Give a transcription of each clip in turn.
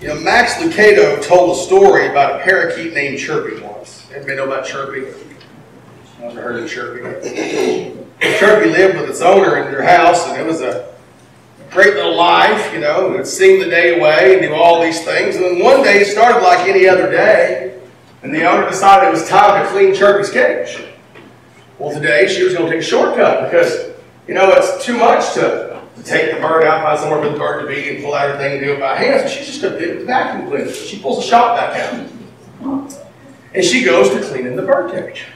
You know, Max Lucado told a story about a parakeet named Chirpy once. Everybody know about Chirpy? Never heard of Chirpy. Chirpy lived with its owner in their house, and it was a great little life, you know, it would sing the day away and do all these things. And then one day it started like any other day, and the owner decided it was time to clean Chirpy's cage. Well, today she was going to take a shortcut because, you know, it's too much to take the bird out, find somewhere for the bird to be, and pull out everything and do it by hand. She's just going to do it with the vacuum cleaner. She pulls the shop back out. And she goes to cleaning the bird cage.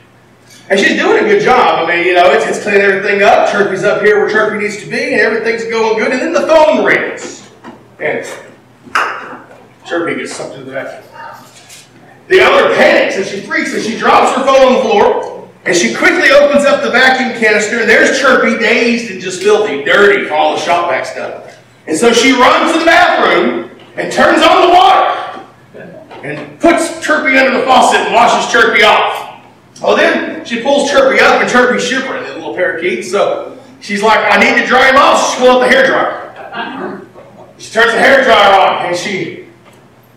And she's doing a good job. I mean, you know, it's, it's cleaning everything up. Chirpy's up here where Chirpy needs to be, and everything's going good. And then the phone rings. And Chirpy gets sucked to the vacuum. The other panics and she freaks and she drops her phone on the floor. And she quickly opens up the vacuum canister, and there's Chirpy, dazed and just filthy, dirty all the shop vac stuff. And so she runs to the bathroom and turns on the water and puts Chirpy under the faucet and washes Chirpy off. Well, then she pulls Chirpy up, and Chirpy's shivering, the little parakeet. So she's like, I need to dry him off. She pulls out the hair dryer. She turns the hair dryer on, and she,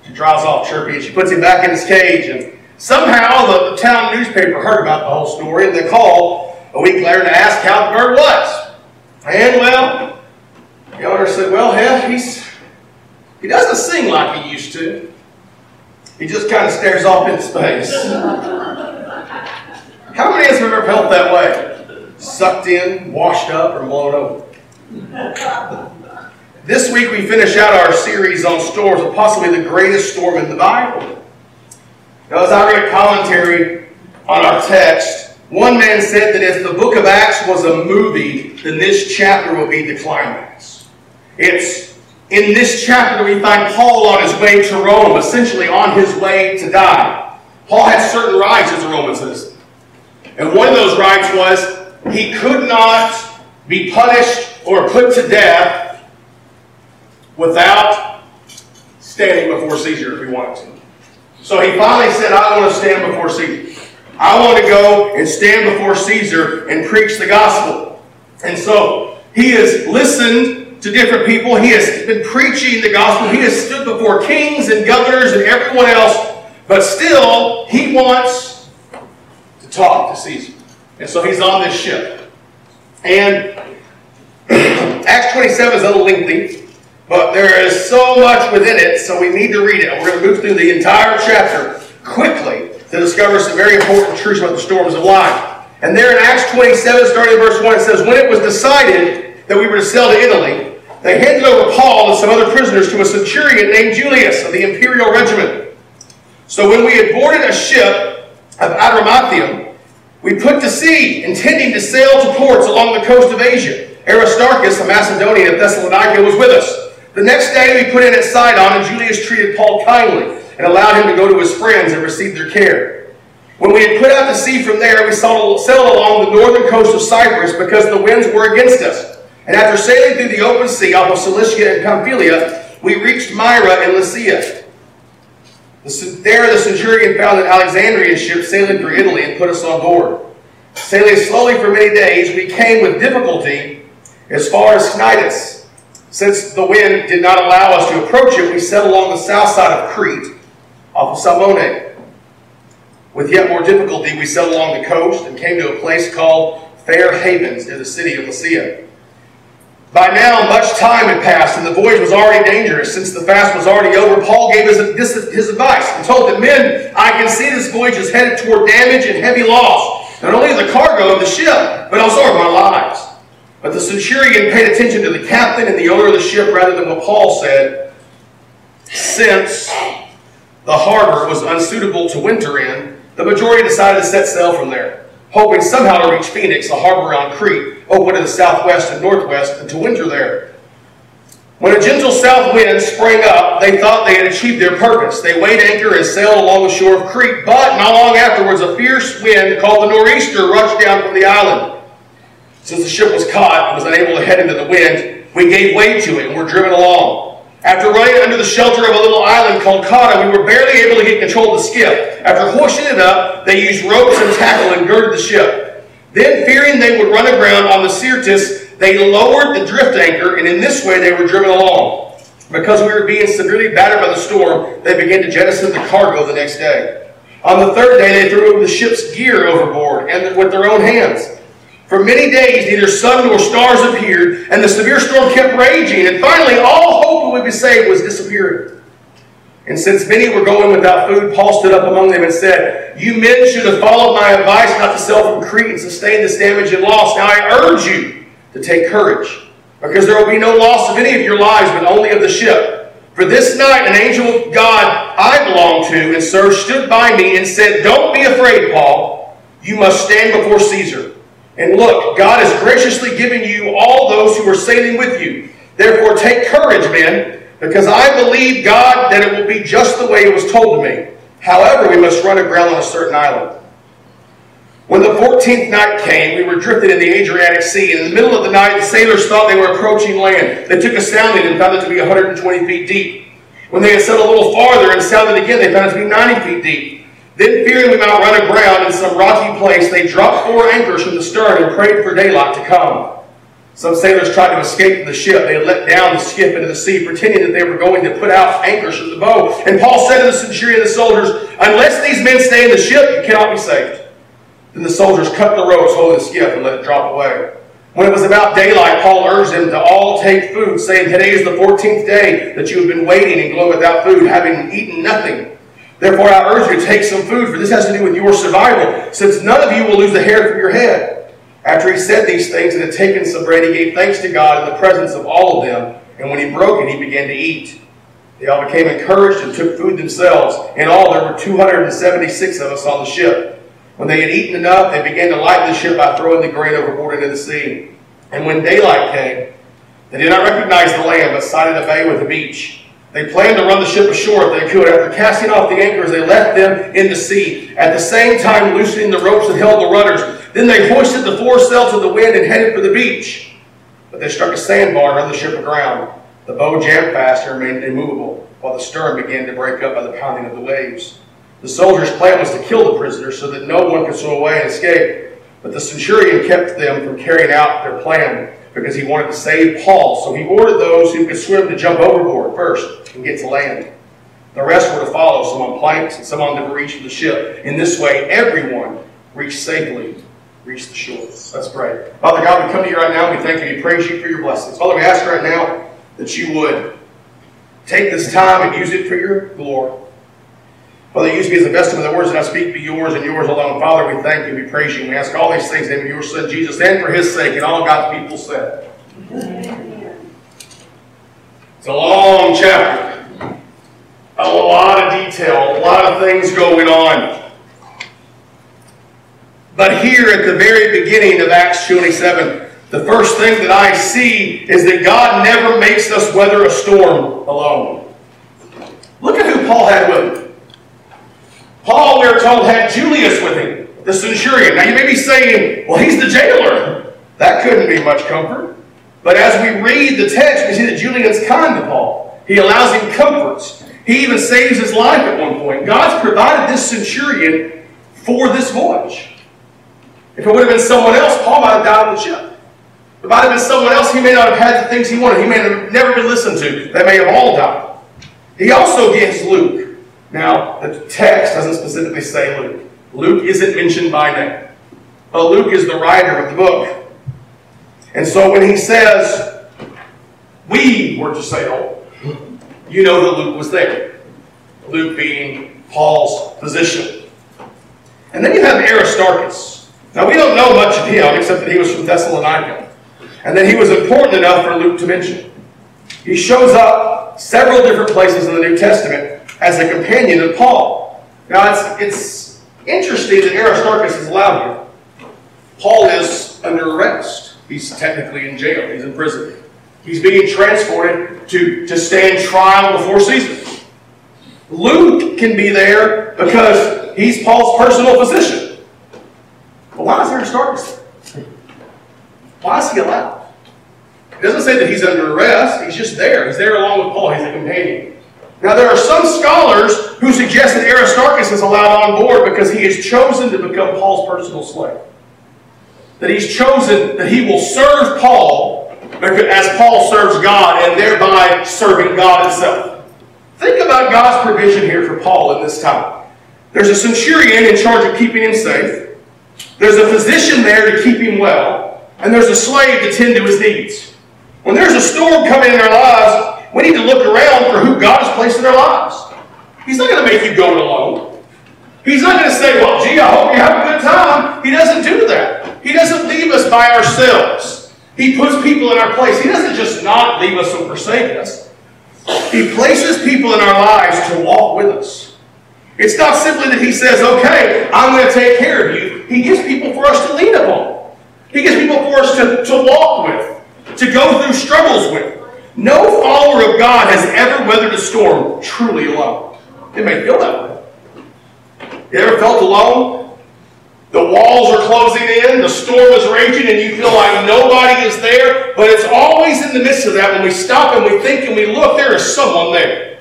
she dries off Chirpy, and she puts him back in his cage. And somehow the, town newspaper heard about the whole story, and they called a week later to ask how the bird was. And, well, the owner said, well, hell, he's, he doesn't sing like he used to. He just kind of stares off into space. How many of us have ever felt that way? Sucked in, washed up, or blown over? This week we finish out our series on storms possibly the greatest storm in the Bible. Now, as I read commentary on our text, one man said that if the book of Acts was a movie, then this chapter will be the climax. It's in this chapter we find Paul on his way to Rome, essentially on his way to die. Paul had certain rights as a Roman citizen. And one of those rights was he could not be punished or put to death without standing before Caesar if he wanted to. So he finally said, I want to stand before Caesar. I want to go and stand before Caesar and preach the gospel. And so he has listened to different people. He has been preaching the gospel. He has stood before kings and governors and everyone else. But still, he wants to talk to Caesar. And so he's on this ship. And Acts 27 is a little lengthy, but there is so much within it, so we need to read it. We're going to move through the entire chapter quickly to discover some very important truths about the storms of life. And there in Acts 27, starting in verse 1, it says, When it was decided that we were to sail to Italy, they handed over Paul and some other prisoners to a centurion named Julius of the imperial regiment. So when we had boarded a ship, of Adramyttium, we put to sea, intending to sail to ports along the coast of Asia. Aristarchus, a Macedonian of Thessalonica, was with us. The next day we put in at Sidon, and Julius treated Paul kindly and allowed him to go to his friends and receive their care. When we had put out to sea from there, we sailed along the northern coast of Cyprus because the winds were against us. And after sailing through the open sea off of Cilicia and Pamphylia, we reached Myra and Lycia. There, the centurion found an Alexandrian ship sailing through Italy and put us on board. Sailing slowly for many days, we came with difficulty as far as Cnidus. Since the wind did not allow us to approach it, we sailed along the south side of Crete, off of Salmone. With yet more difficulty, we sailed along the coast and came to a place called Fair Havens near the city of Lasea. By now, much time had passed, and the voyage was already dangerous. Since the fast was already over, Paul gave his, his advice and told the men, I can see this voyage is headed toward damage and heavy loss, not only of the cargo of the ship, but also of our lives. But the centurion paid attention to the captain and the owner of the ship rather than what Paul said. Since the harbor was unsuitable to winter in, the majority decided to set sail from there hoping somehow to reach Phoenix, a harbor on Crete, open to the southwest and northwest, and to winter there. When a gentle south wind sprang up, they thought they had achieved their purpose. They weighed anchor and sailed along the shore of Crete, but not long afterwards, a fierce wind called the nor'easter rushed down from the island. Since the ship was caught and was unable to head into the wind, we gave way to it and were driven along. After running under the shelter of a little island called Cauda, we were barely able to get control of the skiff. After hoisting it up, they used ropes and tackle and girded the ship. Then, fearing they would run aground on the Syrtis, they lowered the drift anchor, and in this way they were driven along. Because we were being severely battered by the storm, they began to jettison the cargo the next day. On the third day, they threw the ship's gear overboard and with their own hands. For many days, neither sun nor stars appeared, and the severe storm kept raging, and finally, all hope would be saved was disappearing. And since many were going without food, Paul stood up among them and said, You men should have followed my advice not to sail from Crete and sustain this damage and loss. Now I urge you to take courage, because there will be no loss of any of your lives, but only of the ship. For this night, an angel of God I belong to and serve stood by me and said, Don't be afraid, Paul. You must stand before Caesar. And look, God has graciously given you all those who are sailing with you. Therefore, take courage, men because I believe, God, that it will be just the way it was told to me. However, we must run aground on a certain island. When the 14th night came, we were drifted in the Adriatic Sea. In the middle of the night, the sailors thought they were approaching land. They took a sounding and found it to be 120 feet deep. When they had sailed a little farther and sounded again, they found it to be 90 feet deep. Then, fearing we might run aground in some rocky place, they dropped four anchors from the stern and prayed for daylight to come. Some sailors tried to escape from the ship. They let down the skiff into the sea, pretending that they were going to put out anchors from the bow. And Paul said to the centurion and the soldiers, Unless these men stay in the ship, you cannot be saved. Then the soldiers cut the ropes holding the skiff and let it drop away. When it was about daylight, Paul urged them to all take food, saying, Today is the fourteenth day that you have been waiting and glow without food, having eaten nothing. Therefore, I urge you to take some food, for this has to do with your survival, since none of you will lose a hair from your head. After he said these things and had taken some bread, he gave thanks to God in the presence of all of them. And when he broke it, he began to eat. They all became encouraged and took food themselves. In all, there were 276 of us on the ship. When they had eaten enough, they began to lighten the ship by throwing the grain overboard into the sea. And when daylight came, they did not recognize the land, but sighted a bay with a beach. They planned to run the ship ashore if they could. After casting off the anchors, they left them in the sea, at the same time loosening the ropes that held the rudders. Then they hoisted the foresail to the wind and headed for the beach. But they struck a sandbar and the ship aground. The bow jammed fast and remained immovable, while the stern began to break up by the pounding of the waves. The soldiers' plan was to kill the prisoners so that no one could swim away and escape. But the centurion kept them from carrying out their plan because he wanted to save Paul. So he ordered those who could swim to jump overboard first and get to land. The rest were to follow, some on planks and some on the breach of the ship. In this way, everyone reached safely reached the shore. Let's pray. Father God, we come to you right now. And we thank you. We praise you for your blessings. Father, we ask right now that you would take this time and use it for your glory. Father, use me as a vessel of the words that I speak be yours and yours alone. Father, we thank you. We praise you. We ask all these things in the name of your Son, Jesus, and for his sake, and all God's people said. It's a long chapter. A lot of detail, a lot of things going on. But here at the very beginning of Acts 27, the first thing that I see is that God never makes us weather a storm alone. Look at who Paul had with him. Paul, we're told, had Julius with him, the centurion. Now you may be saying, well, he's the jailer. That couldn't be much comfort. But as we read the text, we see that Julius's kind to Paul. He allows him comforts. He even saves his life at one point. God's provided this centurion for this voyage. If it would have been someone else, Paul might have died on the ship. If it might have been someone else, he may not have had the things he wanted. He may have never been listened to. They may have all died. He also gives Luke. Now, the text doesn't specifically say Luke. Luke isn't mentioned by name. But Luke is the writer of the book. And so when he says, we were to sail, you know that Luke was there. Luke being Paul's physician. And then you have Aristarchus. Now, we don't know much of him except that he was from Thessalonica and that he was important enough for Luke to mention. He shows up several different places in the New Testament as a companion of Paul. Now, it's, it's interesting that Aristarchus is allowed here. Paul is under arrest. He's technically in jail. He's in prison. He's being transported to, to stand trial before Caesar. Luke can be there because he's Paul's personal physician. But why is Aristarchus Why is he allowed? It doesn't say that he's under arrest. He's just there. He's there along with Paul. He's a companion. Now, there are some scholars who suggest that Aristarchus is allowed on board because he has chosen to become Paul's personal slave. That he's chosen that he will serve Paul as Paul serves God and thereby serving God himself. Think about God's provision here for Paul in this time. There's a centurion in charge of keeping him safe. There's a physician there to keep him well. And there's a slave to tend to his needs. When there's a storm coming in our lives, we need to look around for who God has placed in our lives. He's not going to make you go it alone. He's not going to say, well, gee, I hope you have a good time. He doesn't do that. He doesn't leave us by ourselves. He puts people in our place. He doesn't just not leave us and forsake us. He places people in our lives to walk with us. It's not simply that he says, okay, I'm going to take care of you. He gives people for us to lean upon. He gives people for us to, to walk with, to go through struggles with. No follower of God has ever weathered a storm truly alone. It may feel that way. You ever felt alone? The walls are closing in, the storm is raging, and you feel like nobody is there. But it's always in the midst of that when we stop and we think and we look, there is someone there.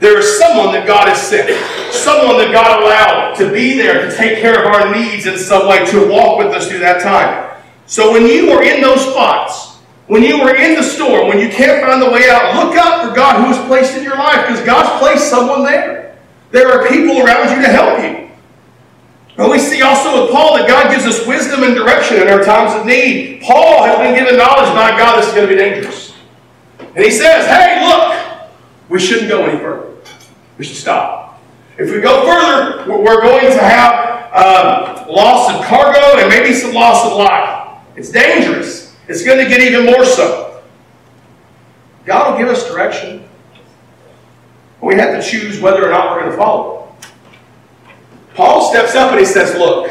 There is someone that God has sent, someone that God allowed to be there to take care of our needs in some way, to walk with us through that time. So when you are in those spots, when you are in the storm, when you can't find the way out, look up for God who is placed in your life because God's placed someone there. There are people around you to help you. But we see also with Paul that God gives us wisdom and direction in our times of need. Paul has been given knowledge by God this is going to be dangerous. And he says, hey, look, we shouldn't go any further. We should stop. If we go further, we're going to have um, loss of cargo and maybe some loss of life. It's dangerous. It's going to get even more so. God will give us direction. But We have to choose whether or not we're going to follow. Paul steps up and he says, Look,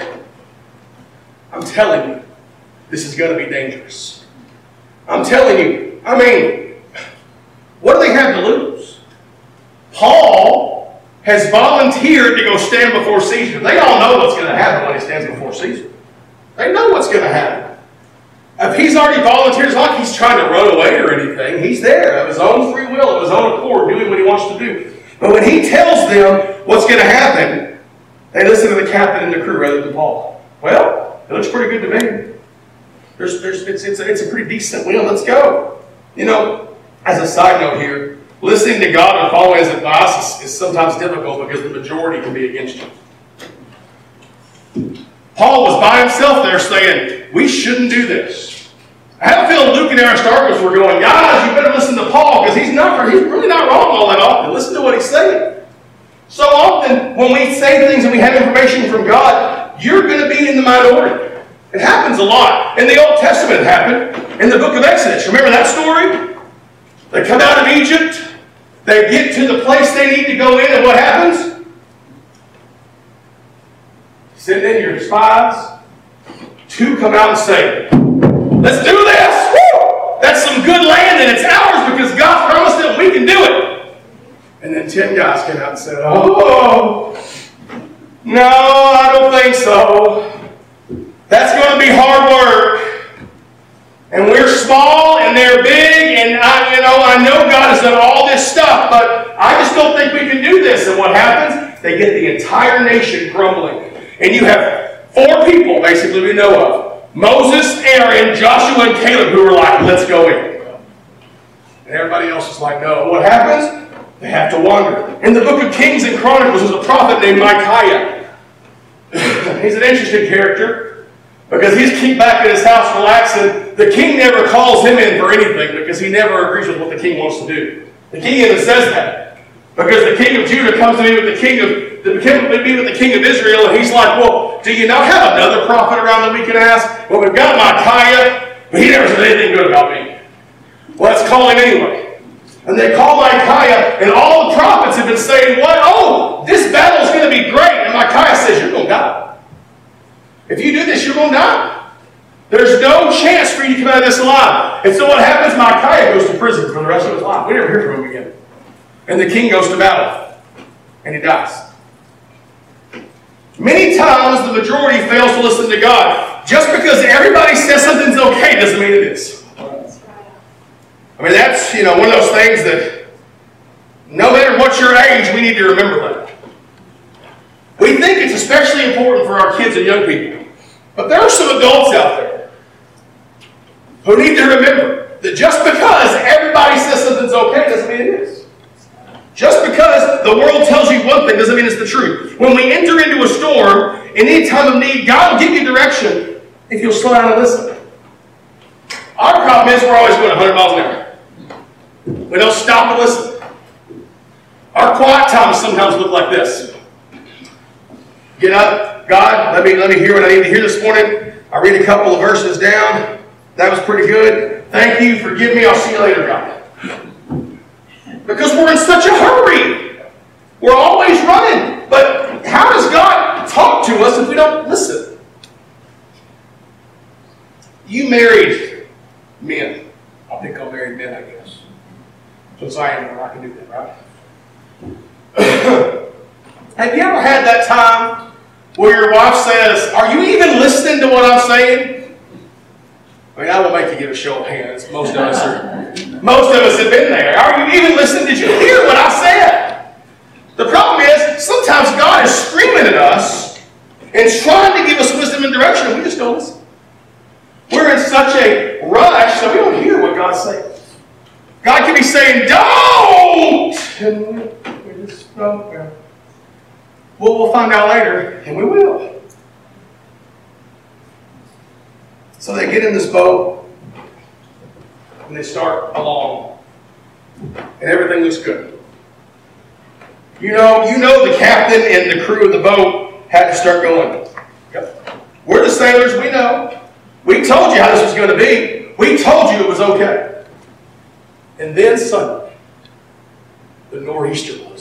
I'm telling you, this is going to be dangerous. I'm telling you, I mean, what do they have to lose? Paul has volunteered to go stand before Caesar. They all know what's going to happen when he stands before Caesar. They know what's going to happen. If he's already volunteered, it's like he's trying to run away or anything. He's there of his own free will, of his own accord, doing what he wants to do. But when he tells them what's going to happen, they listen to the captain and the crew rather than Paul. Well, it looks pretty good to me. There's, there's, it's, it's, a, it's a pretty decent wheel. Let's go. You know, as a side note here, listening to God and following his advice is, is sometimes difficult because the majority can be against you. Paul was by himself there saying, We shouldn't do this. I have a feeling Luke and Aristarchus were going, Guys, you better listen to Paul because he's not he's really not wrong all that often. Listen to what he's saying. So often, when we say things and we have information from God, you're going to be in the minority. It happens a lot. In the Old Testament, it happened. In the book of Exodus, remember that story? They come out of Egypt, they get to the place they need to go in, and what happens? Send in your spies. Two come out and say, Let's do this! Woo! That's some good land, and it's ours because God promised it, we can do it. And then 10 guys came out and said, Oh, no, I don't think so. That's going to be hard work. And we're small and they're big, and I, you know, I know God has done all this stuff, but I just don't think we can do this. And what happens? They get the entire nation grumbling. And you have four people, basically, we know of Moses, Aaron, Joshua, and Caleb, who are like, let's go in. And everybody else is like, no. What happens? They have to wander. In the book of Kings and Chronicles, there's a prophet named Micaiah. he's an interesting character because he's keep back at his house relaxing. The king never calls him in for anything because he never agrees with what the king wants to do. The king even says that. Because the king of Judah comes to me with the king of the be with the king of Israel, and he's like, Well, do you not have another prophet around that we can ask? Well, we've got Micaiah, but he never said anything good about me. Well, let's call him anyway. And they call Micaiah, and all the prophets have been saying, What? Oh, this battle is going to be great. And Micaiah says, You're going to die. If you do this, you're going to die. There's no chance for you to come out of this alive. And so what happens? Micaiah goes to prison for the rest of his life. We never hear from him again. And the king goes to battle, and he dies. Many times the majority fails to listen to God. Just because everybody says something's okay doesn't mean it is. I mean, that's, you know, one of those things that no matter what your age, we need to remember that. We think it's especially important for our kids and young people. But there are some adults out there who need to remember that just because everybody says something's okay doesn't mean it is. Just because the world tells you one thing doesn't mean it's the truth. When we enter into a storm, in any time of need, God will give you direction if you'll slow down and listen. Our problem is we're always going 100 miles an hour. We don't stop and listen. Our quiet times sometimes look like this. Get up, God, let me let me hear what I need to hear this morning. I read a couple of verses down. That was pretty good. Thank you. Forgive me. I'll see you later, God. Because we're in such a hurry. We're always running. But how does God talk to us if we don't listen? You married men. I'll pick on married men, I guess. Since I am I can do that, right? Have you ever had that time where your wife says, Are you even listening to what I'm saying? I mean, I will make you give a show of hands. Most of us are. Most of us have been there. Are you even listening? Did you hear what I said? The problem is, sometimes God is screaming at us and trying to give us wisdom and direction, and we just don't listen. We're in such a rush that we don't hear what God's saying. God can be saying, Don't! And we just don't. Well, we'll find out later, and we will. So they get in this boat, and they start along, and everything looks good. You know, you know the captain and the crew of the boat had to start going. Yep. We're the sailors, we know. We told you how this was going to be. We told you it was okay. And then suddenly, the nor'easter in.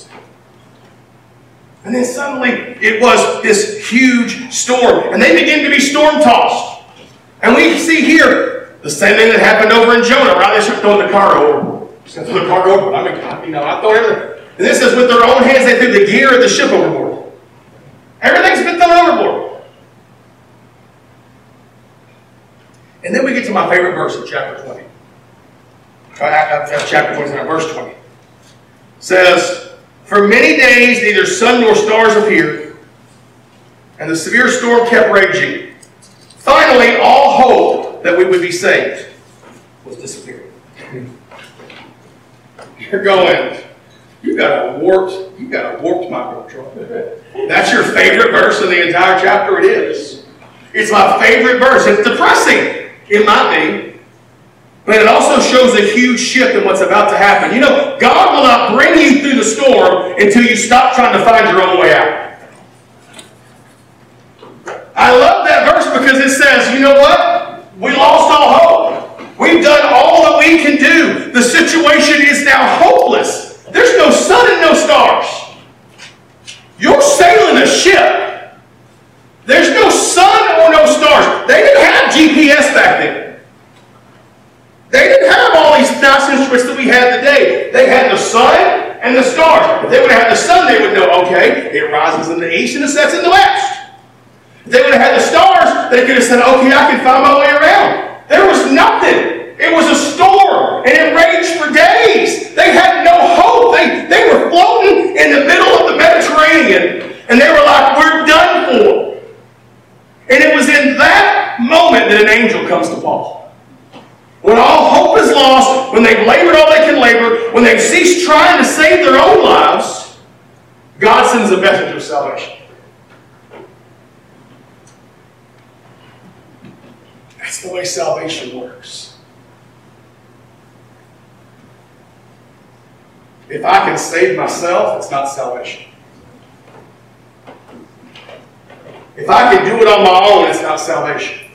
And then suddenly, it was this huge storm. And they begin to be storm tossed. And we see here the same thing that happened over in Jonah, right? They start throwing the cargo overboard. Just throw the cargo overboard. I mean, you know, I throw everything. And this says, with their own hands, they threw the gear of the ship overboard. Everything's been thrown overboard. And then we get to my favorite verse in chapter 20. Uh, uh, uh chapter 20, verse 20. It says, For many days neither sun nor stars appeared, and the severe storm kept raging. Finally, all hope that we would be saved was disappearing. You're going, you got a warped, you got a warped mind, Troy. That's your favorite verse in the entire chapter. It is. It's my favorite verse. It's depressing. It might be. But it also shows a huge shift in what's about to happen. You know, God will not bring you through the storm until you stop trying to find your own way out. I love that verse because it says, you know what? We lost all hope. We've done all that we can do. The situation is now hopeless. There's no sun and no stars. You're sailing a ship. There's no sun or no stars. They didn't have GPS back then. They didn't have all these nice instruments that we have today. They had the sun and the stars. If they would have had the sun, they would know, okay, it rises in the east and it sets in the west. If they would have had the stars, they could have said, okay, I can find my way around. There was nothing. It was a storm, and it raged for days. They had no hope. They, they were floating in the middle of the Mediterranean, and they were like, we're done for. And it was in that moment that an angel comes to Paul. When all hope is lost, when they've labored all they can labor, when they've ceased trying to save their own lives, God sends a message of salvation. That's the way salvation works. If I can save myself, it's not salvation. If I can do it on my own, it's not salvation.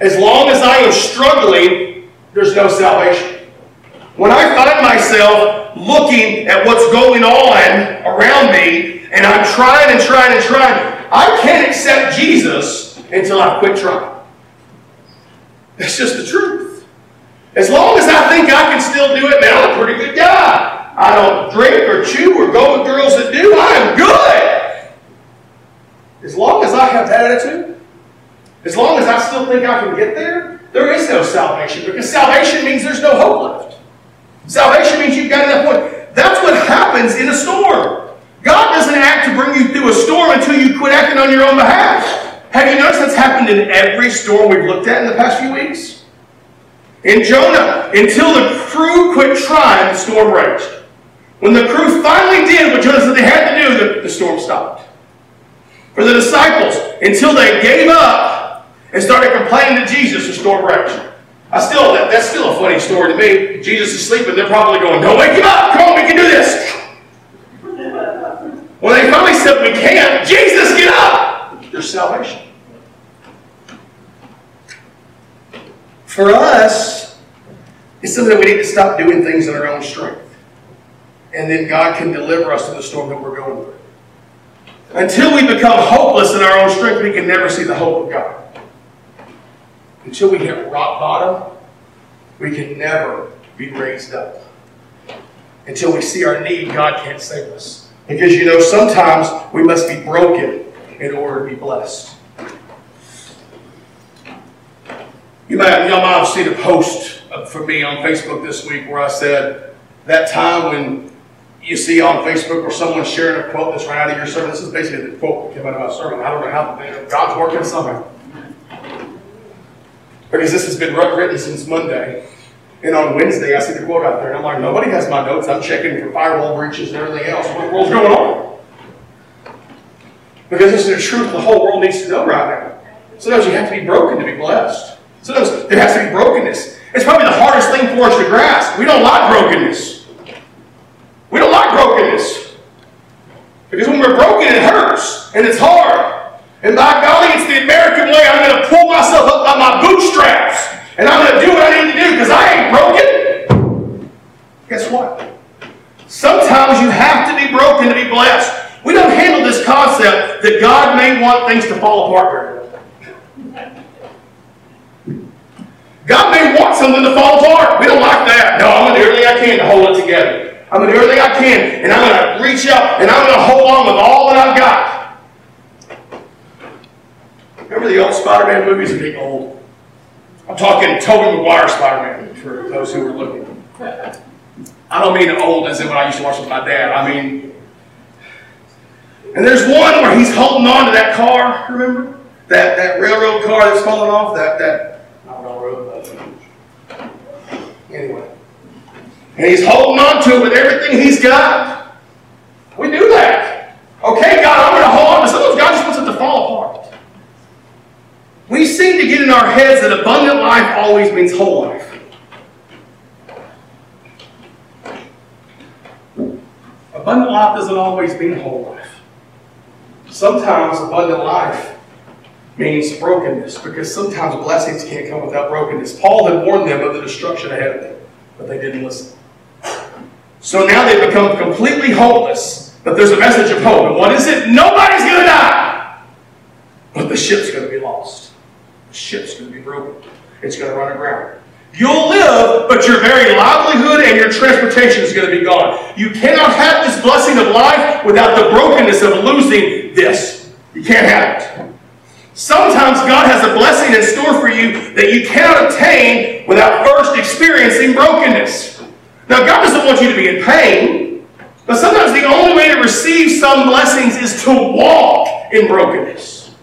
As long as I am struggling, there's no salvation. When I find myself looking at what's going on around me, and I'm trying and trying and trying, I can't accept Jesus until I quit trying. That's just the truth. As long as I think I can still do it, man, I'm a pretty good guy. I don't drink or chew or go with girls that do. I am good. As long as I have that attitude, as long as I still think I can get there, there is no salvation because salvation means there's no hope left. Salvation means you've got enough point. That's what happens in a storm. God doesn't act to bring you through a storm until you quit acting on your own behalf. Have you noticed that's happened in every storm we've looked at in the past few weeks? In Jonah until the crew quit trying, the storm raged. When the crew finally did what Jonah said they had to do, the, the storm stopped. For the disciples, until they gave up and started complaining to Jesus, the storm raged. I still, that, that's still a funny story to me. Jesus is sleeping, they're probably going, Don't wake him up! Come on, we can do this! When they finally said, We can't, Jesus, get up! There's salvation. For us, it's something that we need to stop doing things in our own strength. And then God can deliver us in the storm that we're going through. Until we become hopeless in our own strength, we can never see the hope of God. Until we hit rock bottom, we can never be raised up. Until we see our need, God can't save us. Because you know, sometimes we must be broken in order to be blessed. You might, y'all might have seen a post Uh, from me on Facebook this week where I said that time when you see on Facebook where someone's sharing a quote that's right out of your sermon. This is basically the quote that came out of my sermon. I don't know how God's working somehow. Because this has been written since Monday. And on Wednesday, I see the quote out there, and I'm like, nobody has my notes. I'm checking for firewall breaches and everything else. What the world's going on? Because this is the truth the whole world needs to know right now. Sometimes you have to be broken to be blessed. Sometimes there has to be brokenness. It's probably the hardest thing for us to grasp. We don't like brokenness. We don't like brokenness. Because when we're broken, it hurts and it's hard. And by golly, it's the American way. I'm going to pull myself up by my bootstraps. And I'm going to do what I need to do because I ain't broken. Guess what? Sometimes you have to be broken to be blessed. We don't handle this concept that God may want things to fall apart God may want something to fall apart. We don't like that. No, I'm going to do everything I can to hold it together. I'm going to do everything I can, and I'm going to reach out, and I'm going to hold on with all that I've got. Remember the old Spider-Man movies are getting old. I'm talking Tobey Maguire Spider-Man for those who are looking. I don't mean old as in when I used to watch with my dad. I mean, and there's one where he's holding on to that car. Remember that that railroad car that's falling off. That that Anyway. And he's holding on to it with everything he's got. We do that. Okay, God, I'm going to hold on to sometimes God just wants it to fall apart. We seem to get in our heads that abundant life always means whole life. Abundant life doesn't always mean whole life. Sometimes abundant life means brokenness because sometimes blessings can't come without brokenness. Paul had warned them of the destruction ahead of them, but they didn't listen. So now they've become completely hopeless, but there's a message of hope. And what is it? Nobody's going to die, but the ship's going to be lost. The ship's going to be broken. It's going to run aground. You'll live, but your very livelihood and your transportation is going to be gone. You cannot have this blessing of life without the brokenness of losing this. You can't have it. Sometimes God has a blessing in store for you that you cannot obtain without first experiencing brokenness. Now, God doesn't want you to be in pain, but sometimes the only way to receive some blessings is to walk in brokenness.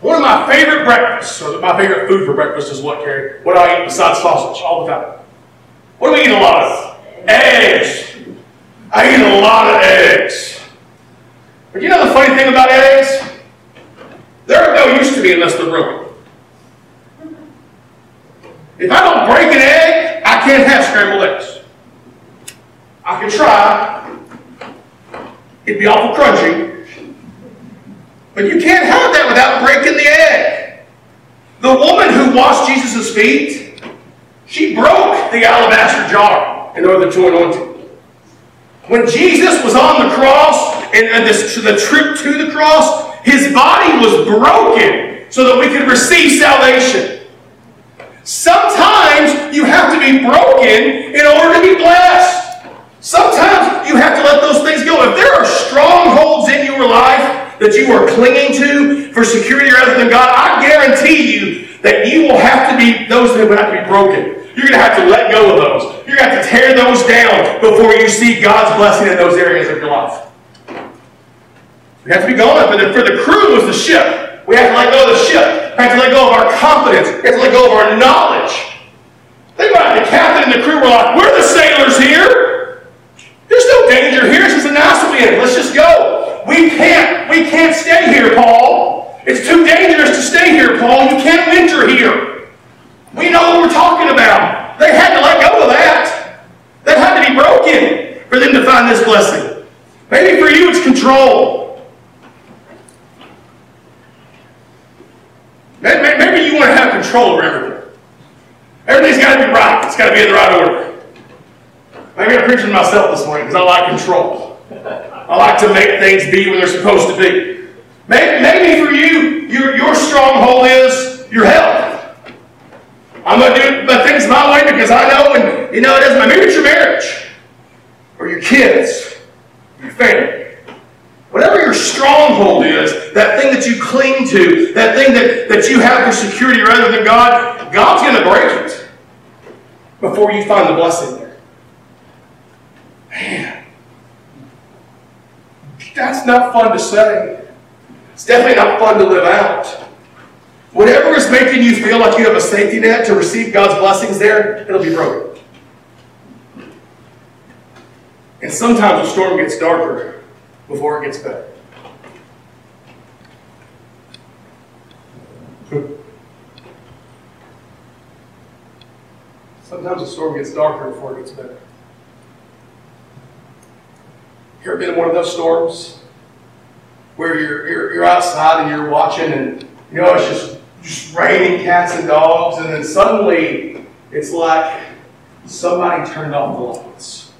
One of my favorite breakfasts, or my favorite food for breakfast is what, Carrie? What do I eat besides sausage all the time? What do we eat a lot of? Eggs. I eat a lot of eggs. But you know the funny thing about eggs? They're no use to me unless they're broken. If I don't break an egg, I can't have scrambled eggs. I can try. It'd be awful crunchy. But you can't have that without breaking the egg. The woman who washed Jesus' feet, she broke the alabaster jar in order to anoint him. When Jesus was on the cross, and, this, the trip to the cross, his body was broken so that we could receive salvation. Sometimes you have to be broken in order to be blessed. Sometimes you have to let those things go. If there are strongholds in your life that you are clinging to for security rather than God, I guarantee you that you will have to be, those that will have to be broken. You're going to have to let go of those. You're going to have to tear those down before you see God's blessing in those areas of your life. We have to be up. And for the crew was the ship. We have to let go of the ship. We have to let go of our confidence. We have to let go of our knowledge. Think about it. The captain and the crew were like, We're the sailors here. There's no danger here. This is a nice wind. Let's just go. We can't, we can't stay here, Paul. It's too dangerous to stay here, Paul. You can't winter here. We know what we're talking about. They had to let go of that. That had to be broken for them to find this blessing. Maybe for you it's control. Maybe you want to have control over everything. Everything's got to be right. It's got to be in the right order. I'm preaching to preach to myself this morning because I like control. I like to make things be where they're supposed to be. Maybe, for you, your, your stronghold is your health. I'm going to do things my way because I know, and you know, it doesn't matter. Maybe it's your marriage, or your kids, your family. Whatever your stronghold is, that thing that you cling to, that thing that, that you have for security rather than God, God's going to break it before you find the blessing there. Man, that's not fun to say. It's definitely not fun to live out. Whatever is making you feel like you have a safety net to receive God's blessings there, it'll be broken. And sometimes the storm gets darker before it gets better. Sometimes the storm gets darker before it gets better. You ever been in one of those storms where you're, you're, you're outside and you're watching and you know it's just just raining cats and dogs, and then suddenly it's like somebody turned off the lights.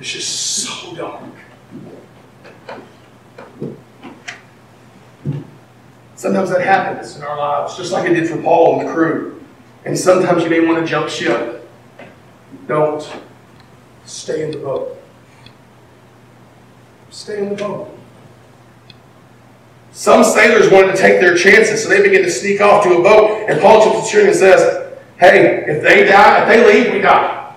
It's just so dark. Sometimes that happens in our lives, just like it did for Paul and the crew. And sometimes you may want to jump ship. Don't stay in the boat. Stay in the boat. Some sailors wanted to take their chances, so they began to sneak off to a boat. And Paul to the says, Hey, if they die, if they leave, we die.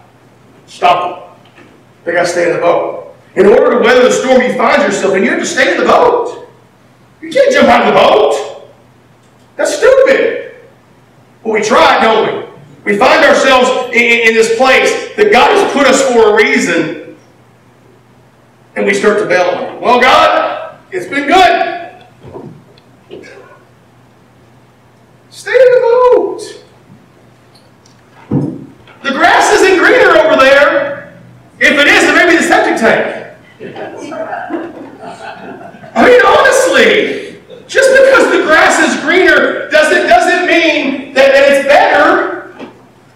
Stop them. They got to stay in the boat. In order to weather the storm you find yourself in, you have to stay in the boat. You can't jump out of the boat. That's stupid. But we try, don't we? We find ourselves in, in this place that God has put us for a reason, and we start to bail on. Well, God, it's been good. Stay in the boat. The grass isn't greener over there. If it is, then maybe the septic tank. I mean, honestly, just because the grass is greener doesn't, doesn't mean that, that it's better.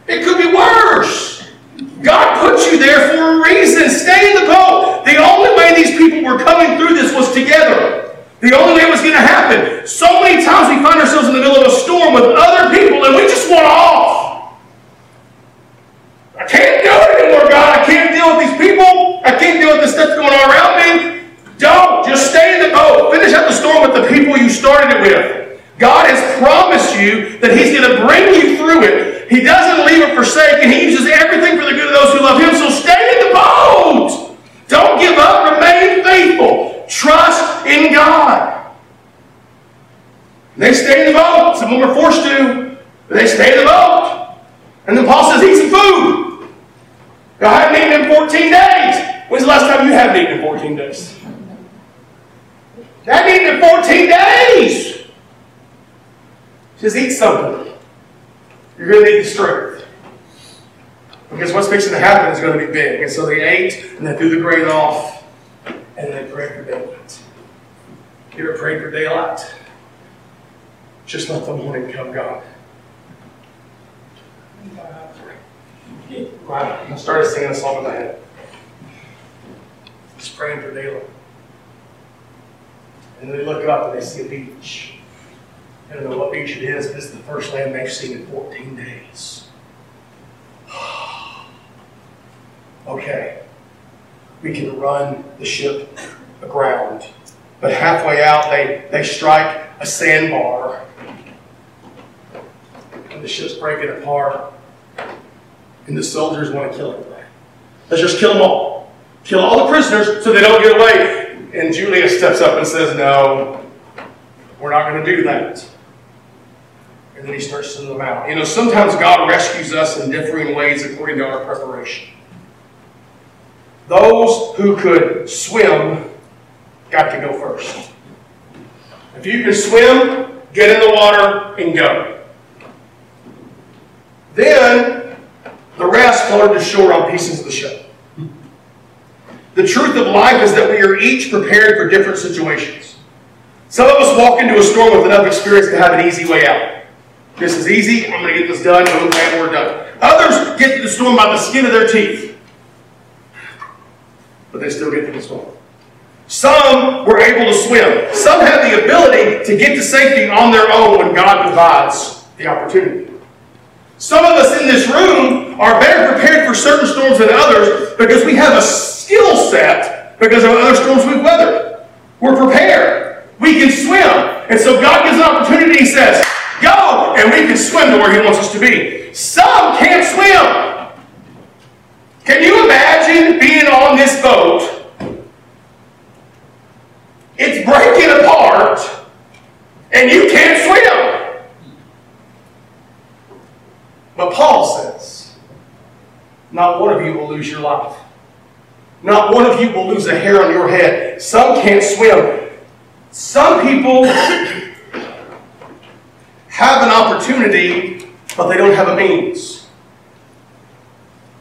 It could be worse. God put you there for a reason. Stay in the boat. The only way these people were coming through this was together. The only way it was going to happen. So many times we find ourselves in the middle of a storm with other people and we just want off. I can't do it anymore, God. I can't deal with these people. I can't deal with the stuff going on around me. Don't. Just stay in the boat. Finish out the storm with the people you started it with. God has promised you that He's going to bring you through it. He doesn't leave or forsake, and He uses everything for the good of those who love Him. So stay in the boat. Don't give up. Remain faithful. Trust in God. They stay in the boat. Some of them are forced to, but they stay in the boat. And then Paul says, eat some food. I haven't eaten in 14 days. When's the last time you haven't eaten in 14 days? I haven't eaten in 14 days. Just eat something. You're going to need the strength. Because what's fixing to happen is going to be big. And so they ate and they threw the grain off and they pray for daylight. You ever prayed for daylight? Just let the morning come, God. I started singing a song in my head. Just praying for daylight. And they look up and they see a beach. I don't know what beach it is, but it's the first land they've seen in 14 days. okay we can run the ship aground. But halfway out, they, they strike a sandbar. The ship's breaking apart. And the soldiers want to kill everybody. Let's just kill them all. Kill all the prisoners so they don't get away. And Julius steps up and says, No, we're not going to do that. And then he starts sending them out. You know, sometimes God rescues us in differing ways according to our preparation. Those who could swim got to go first. If you can swim, get in the water and go. Then the rest followed to shore on pieces of the ship. The truth of life is that we are each prepared for different situations. Some of us walk into a storm with enough experience to have an easy way out. This is easy, I'm going to get this done, boom, bam, we're done. Others get to the storm by the skin of their teeth, but they still get to the storm. Some were able to swim. Some have the ability to get to safety on their own when God provides the opportunity. Some of us in this room are better prepared for certain storms than others because we have a skill set because of other storms we've weathered. We're prepared. We can swim. And so God gives an opportunity. He says, Go! And we can swim to where He wants us to be. Some can't swim. Can you imagine being on this boat? It's breaking apart, and you can't swim. But Paul says, not one of you will lose your life. Not one of you will lose a hair on your head. Some can't swim. Some people have an opportunity, but they don't have a means.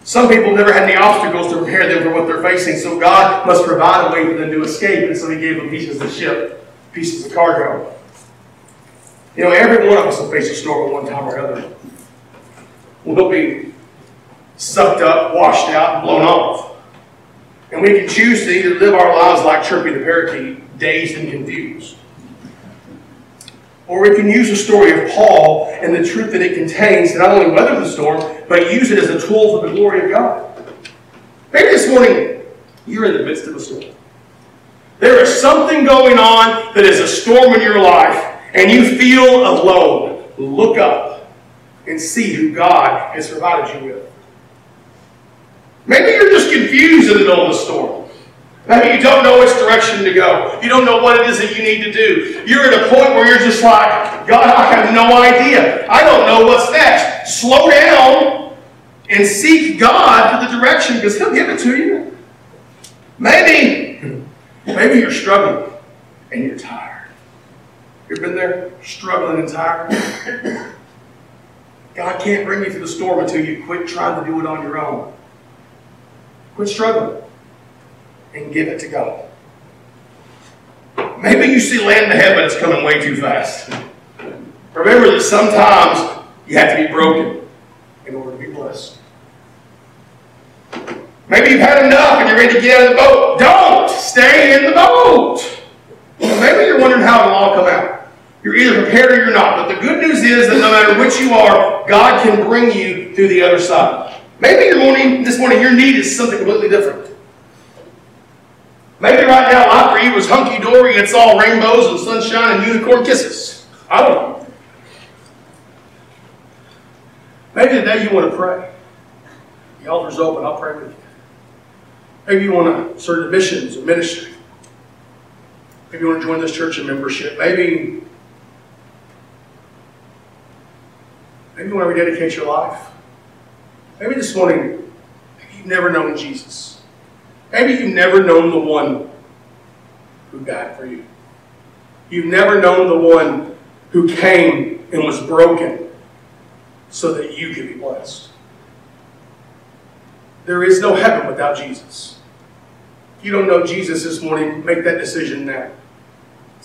Some people never had any obstacles to prepare them for what they're facing, so God must provide a way for them to escape, and so He gave them pieces of ship, pieces of cargo. You know, every one of us will face a storm at one time or another. We'll be sucked up, washed out, and blown off. And we can choose to either live our lives like Chirpy the parakeet, dazed and confused. Or we can use the story of Paul and the truth that it contains to not only weather the storm, but use it as a tool for the glory of God. Maybe this morning you're in the midst of a storm. There is something going on that is a storm in your life, and you feel alone. Look up and see who God has provided you with. Maybe you're just confused in the middle of the storm. Maybe you don't know which direction to go. You don't know what it is that you need to do. You're at a point where you're just like, God, I have no idea. I don't know what's next. Slow down and seek God for the direction because He'll give it to you. Maybe, maybe you're struggling and you're tired. You've been there struggling and tired? God can't bring you through the storm until you quit trying to do it on your own. Quit struggling and give it to God. Maybe you see land ahead, but it's coming way too fast. Remember that sometimes you have to be broken in order to be blessed. Maybe you've had enough and you're ready to get out of the boat. Don't stay in the boat. Maybe you're wondering how it'll all come out. You're either prepared or you're not. But the good news is that no matter which you are, God can bring you through the other side. Maybe your morning, this morning, your need is something completely different. Maybe right now life for you is hunky dory, it's all rainbows and sunshine and unicorn kisses. I don't know. Maybe today you want to pray. The altar's open, I'll pray with you. Maybe you want to serve the missions or ministry. Maybe you want to join this church in membership. Maybe, maybe you want to rededicate your life. Maybe this morning, you've never known Jesus. Maybe you've never known the one who died for you. You've never known the one who came and was broken so that you could be blessed. There is no heaven without Jesus. If you don't know Jesus this morning, make that decision now.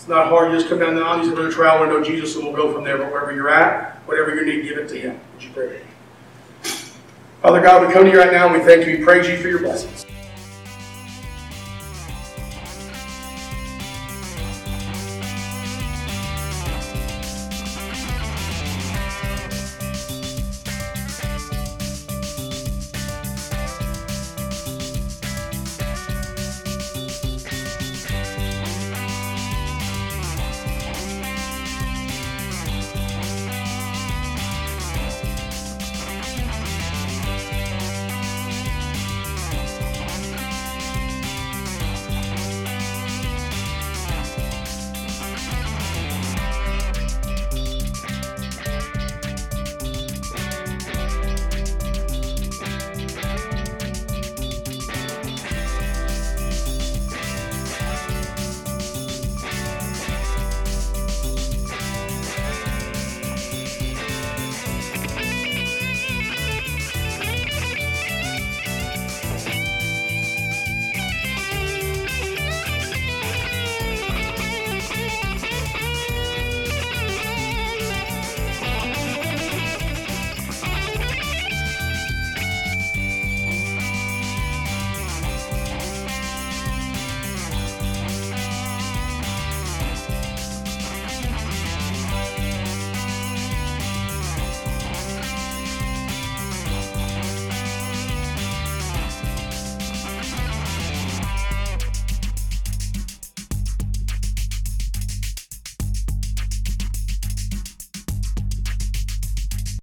It's not hard. You just come down the aisle, you say, Brother Trowell, I know Jesus, and we'll go from there. But wherever you're at, whatever you need, give it to Him. Would you pray? Father God, we come to you right now and we thank you. We praise you for your blessings.